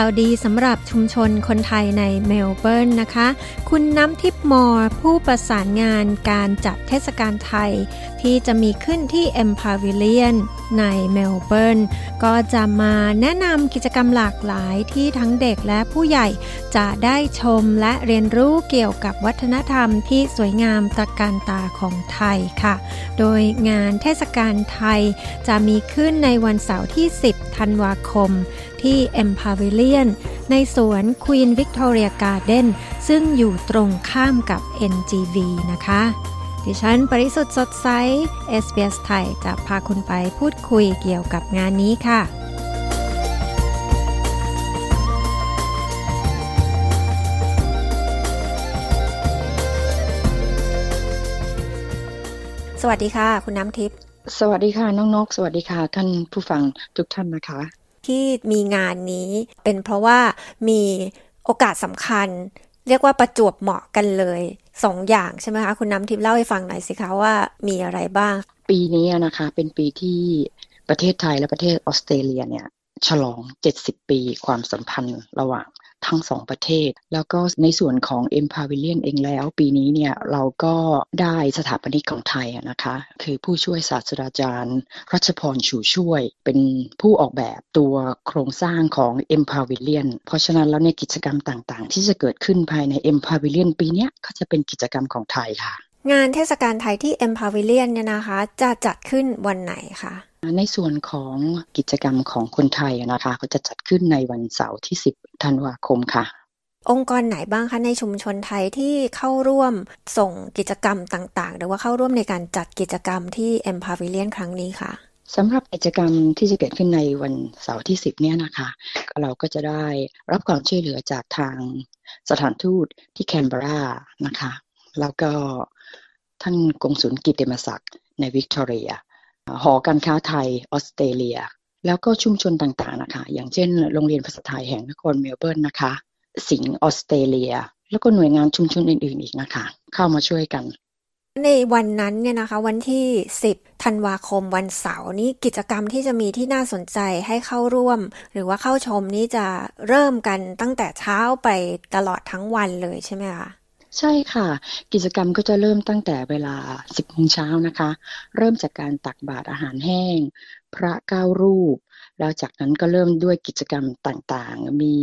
ข่าวดีสำหรับชุมชนคนไทยในเมลเบิร์นนะคะ คุณน้ำทิพมอร์ผู้ประสานงานการจัดเทศกาลไทย ที่จะมีขึ้นที่ e m p a v i l i o n ในเมลเบิร์นก็จะมาแนะนำกิจกรรมหลากหลายที่ทั้งเด็กและผู้ใหญ่จะได้ชมและเรียนรู้เกี่ยวกับวัฒนธรรมที่สวยงามตระการตาของไทยค่ะ โดยงานเทศกาลไทยจะมีขึ้นในวันเสาร์ที่ 10 ธันวาคม ที่ e m p a v i l i o n ในสวน Queen Victoria Garden ซึ่งอยู่ตรงข้ามกับ NGV นะคะ ดิฉันปริสุทธ์สดใส SBS ไทยจะพาคุณไปพูดคุยเกี่ยวกับงานนี้ค่ะสวัสดีค่ะ คุณน้ำทิพย์ สวัสดีค่ะ น้องนก สวัสดีค่ะ ท่านผู้ฟังทุกท่านนะคะ ที่มีงานนี้ เป็นเพราะว่ามีโอกาสสำคัญ เรียกว่าประจวบเหมาะกันเลยสองอย่างใช่ไหมคะ คุณน้ำทิพย์เล่าให้ฟังหน่อยสิคะว่ามีอะไรบ้าง ปีนี้นะคะ เป็นปีที่ประเทศไทยและประเทศออสเตรเลียเนี่ย ฉลอง 70 ปีความสัมพันธ์ระหว่าง ทั้งสองประเทศ แล้วก็ในส่วนของ e m p a v i l i o n เองแล้ว ปีนี้เนี่ยเราก็ได้สถาปนิกของไทยนะคะ คือผู้ช่วยศาสตราจารย์ รัชพรชูช่วย เป็นผู้ออกแบบตัวโครงสร้างของ e m p a v i l i o n เพราะฉะนั้นแล้วในกิจกรรมต่างๆ ที่จะเกิดขึ้นภายใน e m p a v i l i o n ปีนี้ก็จะเป็นกิจกรรมของไทยค่ะ งานเทศกาลไทยที่ e m p a v i l i o n เนี่ยนะคะ จะจัดขึ้นวันไหนคะในส่วนของกิจกรรมของคนไทยนะคะก็จะจัดขึ้นในวันเสาร์ที่ 10 ธันวาคมค่ะ องค์กรไหนบ้างคะในชุมชนไทยที่เข้าร่วมส่งกิจกรรมต่างๆ หรือว่าเข้าร่วมในการจัดกิจกรรมที่ e m p a v i l i o n ครั้งนี้ค่ะสำหรับกิจกรรมที่จะเกิดขึ้นในวันเสาร์ที่ 10 เนี่ยนะคะ เราก็จะได้รับความช่วยเหลือจากทางสถานทูตที่แคนเบรานะคะ แล้วก็ ท่านกงสุลกิติมศักดิ์ในวิกตอเรีย หอการค้าไทยออสเตรเลีย แล้วก็ชุมชนต่างๆนะคะ อย่างเช่น โรงเรียนภาษาไทยแห่งนครเมลเบิร์นนะคะ สิงห์ออสเตรเลีย แล้วก็หน่วยงานชุมชนอื่นๆอีกนะคะ เข้ามาช่วยกันในวันนั้นเนี่ยนะคะวันที่ 10 ธันวาคมวันเสาร์นี้กิจกรรมที่จะมีที่น่าสนใจให้เข้าร่วม หรือว่าเข้าชมนี้จะเริ่มกันตั้งแต่เช้าไปตลอดทั้งวันเลยใช่ไหมคะ ใช่ค่ะ กิจกรรมก็จะเริ่มตั้งแต่เวลา 10โมงเช้านะคะ เริ่มจากการตักบาตรอาหารแห้ง พระเก้ารูป แล้วจากนั้นก็เริ่มด้วยกิจกรรมต่างๆ มี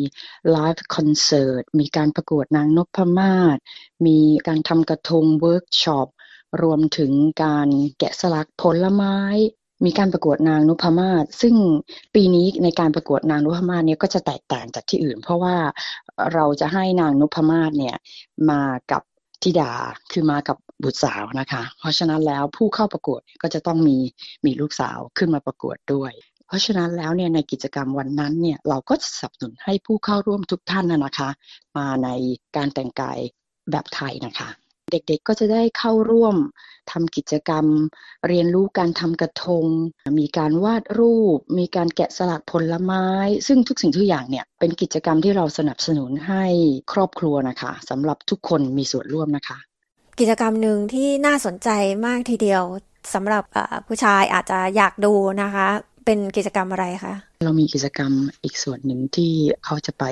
ไลฟ์คอนเสิร์ต มีการประกวดนางนพมาศ มีการทำกระทงเวิร์กช็อปรวมถึงการแกะสลักผลไม้ มีการประกวดนางนพมาศซึ่งปีนี้ในการประกวดนางนพมาศเนี่ยก็จะแตกต่างจากที่อื่น เพราะว่าเราจะให้นางนพมาศเนี่ยมากับธิดาคือมากับบุตรสาวนะคะ เพราะฉะนั้นแล้วผู้เข้าประกวดก็จะต้องมีมีลูกสาวขึ้นมาประกวดด้วย เพราะฉะนั้นแล้วเนี่ยในกิจกรรมวันนั้นเนี่ยเราก็จะสนับสนุนให้ผู้เข้าร่วมทุกท่านนะคะ มาในการแต่งกายแบบไทยนะคะ เด็กๆก็จะได้เข้าร่วมทำกิจกรรม เรียนรู้การทำกระทง มีการวาดรูป มีการแกะสลักผลไม้ ซึ่งทุกสิ่งทุกอย่างเนี่ยเป็นกิจกรรมที่เราสนับสนุนให้ครอบครัวนะคะสำหรับทุกคนมีส่วนร่วมนะคะ กิจกรรมหนึ่งที่น่าสนใจมากทีเดียวสำหรับผู้ชายอาจจะอยากดูนะคะ เป็นกิจกรรมอะไรคะเรามีกิจกรรมอีกส่วนหนึ่งที่เขาจะไป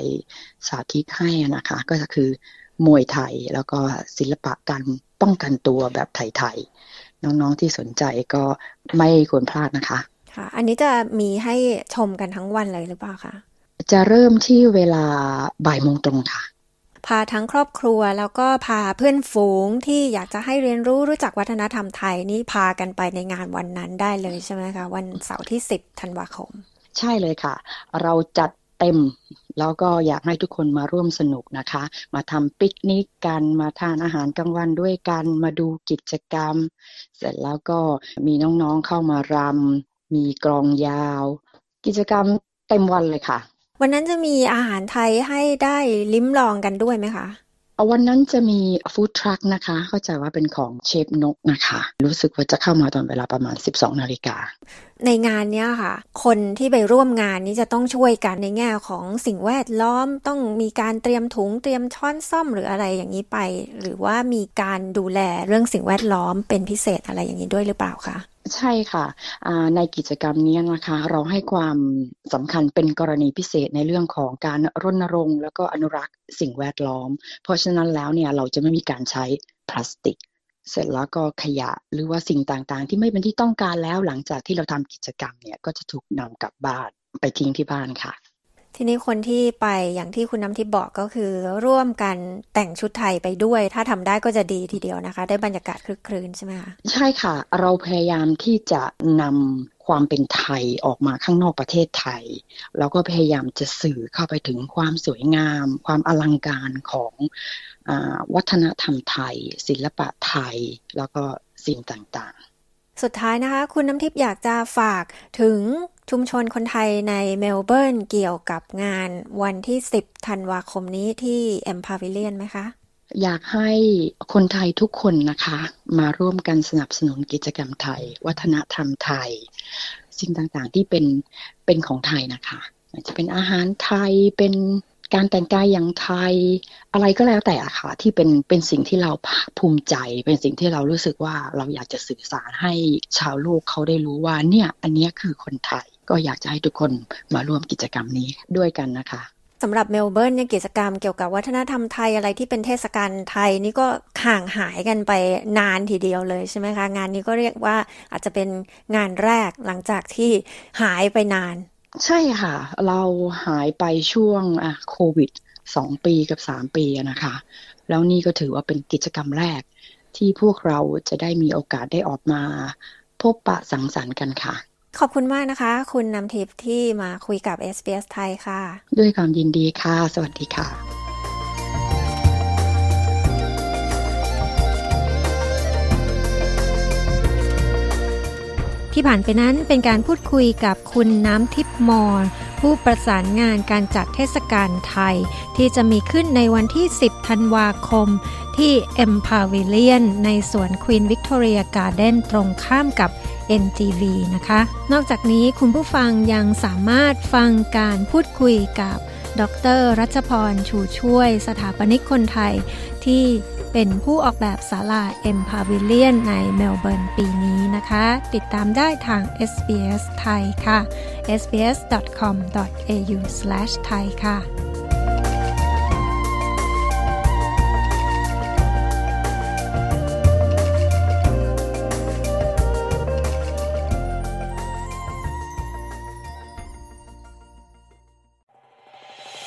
สาธิตให้นะคะ ก็คือ มวยไทย แล้วก็ศิลปะการป้องกันตัวแบบไทยๆน้องๆที่สนใจก็ไม่ควรพลาดนะคะ ค่ะ อันนี้จะมีให้ชมกันทั้งวันเลยหรือเปล่าคะจะเริ่มที่เวลาบ่ายโมงตรงค่ะ พาทั้งครอบครัวแล้วก็พาเพื่อนฝูงที่อยากจะให้เรียนรู้รู้จักวัฒนธรรมไทยนี่พากันไปในงานวันนั้นได้เลยใช่ไหมคะ วันเสาร์ที่ 10 ธันวาคม ใช่เลยค่ะ เราจัด เต็ม แล้วก็อยากให้ทุกคนมาร่วมสนุกนะคะ มาทำปิกนิกกันมาทานอาหารกลางวันด้วยกัน มาดูกิจกรรม เสร็จแล้วก็มีน้องๆเข้ามารำมีกรองยาว กิจกรรมเต็มวันเลยค่ะ วันนั้นจะมีอาหารไทยให้ได้ลิ้มลองกันด้วยไหมคะ วันนั้นจะมีฟู้ดทรัคนะคะ เข้าใจว่าเป็นของเชฟนกนะคะ รู้สึกว่าจะเข้ามาตอนเวลาประมาณ 12นาฬิกาในงานเนี้ยค่ะ คนที่ไปร่วมงานนี้จะต้องช่วยกันในแง่ของสิ่งแวดล้อมต้องมีการเตรียมถุงเตรียมช้อนซ่อมหรืออะไรอย่างนี้ไป หรือว่ามีการดูแลเรื่องสิ่งแวดล้อมเป็นพิเศษอะไรอย่างนี้ด้วยหรือเปล่าคะ ใช่ค่ะในกิจกรรมนี้นะคะ เราให้ความสำคัญเป็นกรณีพิเศษในเรื่องของการรณรงค์ แล้วก็อนุรักษ์สิ่งแวดล้อม เพราะฉะนั้นแล้วเนี่ยเราจะไม่มีการใช้พลาสติก เสร็จแล้วก็ขยะหรือว่าสิ่งต่างๆ ที่ไม่เป็นที่ต้องการแล้วหลังจากที่เราทำกิจกรรมเนี่ยก็จะถูกนำกลับบ้านไปทิ้งที่บ้านค่ะ ทีนี้คนที่ไปอย่างที่คุณน้ำทิพย์บอกก็คือ ร่วมกันแต่งชุดไทยไปด้วย ถ้าทำได้ก็จะดีทีเดียวนะคะ ได้บรรยากาศคลึกครื้นใช่ไหมคะใช่ค่ะ เราพยายามที่จะนำความเป็นไทยออกมาข้างนอกประเทศไทย แล้วก็พยายามจะสื่อเข้าไปถึงความสวยงาม ความอลังการของอวัฒนธรรมไทย ศิลปะไทย แล้วก็สิ่งต่างๆ สุดท้ายนะคะ คุณน้ำทิพย์อยากจะฝากถึง ชุมชนคนไทยในเมลเบิร์นเกี่ยวกับงานวันที่ 10 ธันวาคมนี้ที่แอมพาวิเลียนไหมคะ อยากให้คนไทยทุกคนนะคะ มาร่วมกันสนับสนุนกิจกรรมไทย วัฒนธรรมไทย สิ่งต่างๆที่เป็นเป็นของไทยนะคะจะเป็นอาหารไทยเป็น การแต่งกายอย่างไทย อะไรก็แล้วแต่อะค่ะ ที่เป็นเป็นสิ่งที่เราภูมิใจ เป็นสิ่งที่เรารู้สึกว่าเราอยากจะสื่อสารให้ชาวโลกเขาได้รู้ว่าเนี่ย อันนี้คือคนไทย ก็อยากจะให้ทุกคนมาร่วมกิจกรรมนี้ด้วยกันนะคะสำหรับเมลเบิร์นเนี่ยกิจกรรมเกี่ยวกับวัฒนธรรมไทยอะไรที่เป็นเทศกาลไทยนี่ก็ห่างหายกันไปนานทีเดียวเลยใช่ไหมคะ งานนี้ก็เรียกว่าอาจจะเป็นงานแรกหลังจากที่หายไปนาน ใช่ค่ะ เราหายไปช่วงอะโควิดสองปีกับสามปีนะคะ แล้วนี่ก็ถือว่าเป็นกิจกรรมแรก ที่พวกเราจะได้มีโอกาสได้ออกมา พบปะสังสรรค์กันค่ะ ขอบคุณมากนะคะ คุณนำทิพย์ที่มาคุยกับ SBS ไทยค่ะ ด้วยความยินดีค่ะ สวัสดีค่ะ ที่ผ่านไปนั้นเป็นการพูดคุยกับคุณน้ำทิพย์มอผู้ประสานงานการจัดเทศกาลไทย ที่จะมีขึ้นในวันที่ 10 ธันวาคม ที่ M Pavilion ในสวน Queen Victoria Garden ตรงข้ามกับ NTV นะคะ นอกจากนี้คุณผู้ฟังยังสามารถฟังการพูดคุยกับ ดร รัชพร ชูช่วย สถาปนิกคนไทย ที่เป็นผู้ออกแบบศาลาเอ็มพาวิเลียนในเมลเบิร์นปีนี้นะคะ ติดตามได้ทาง SBS ไทยค่ะ sbs.com.au/thai ค่ะ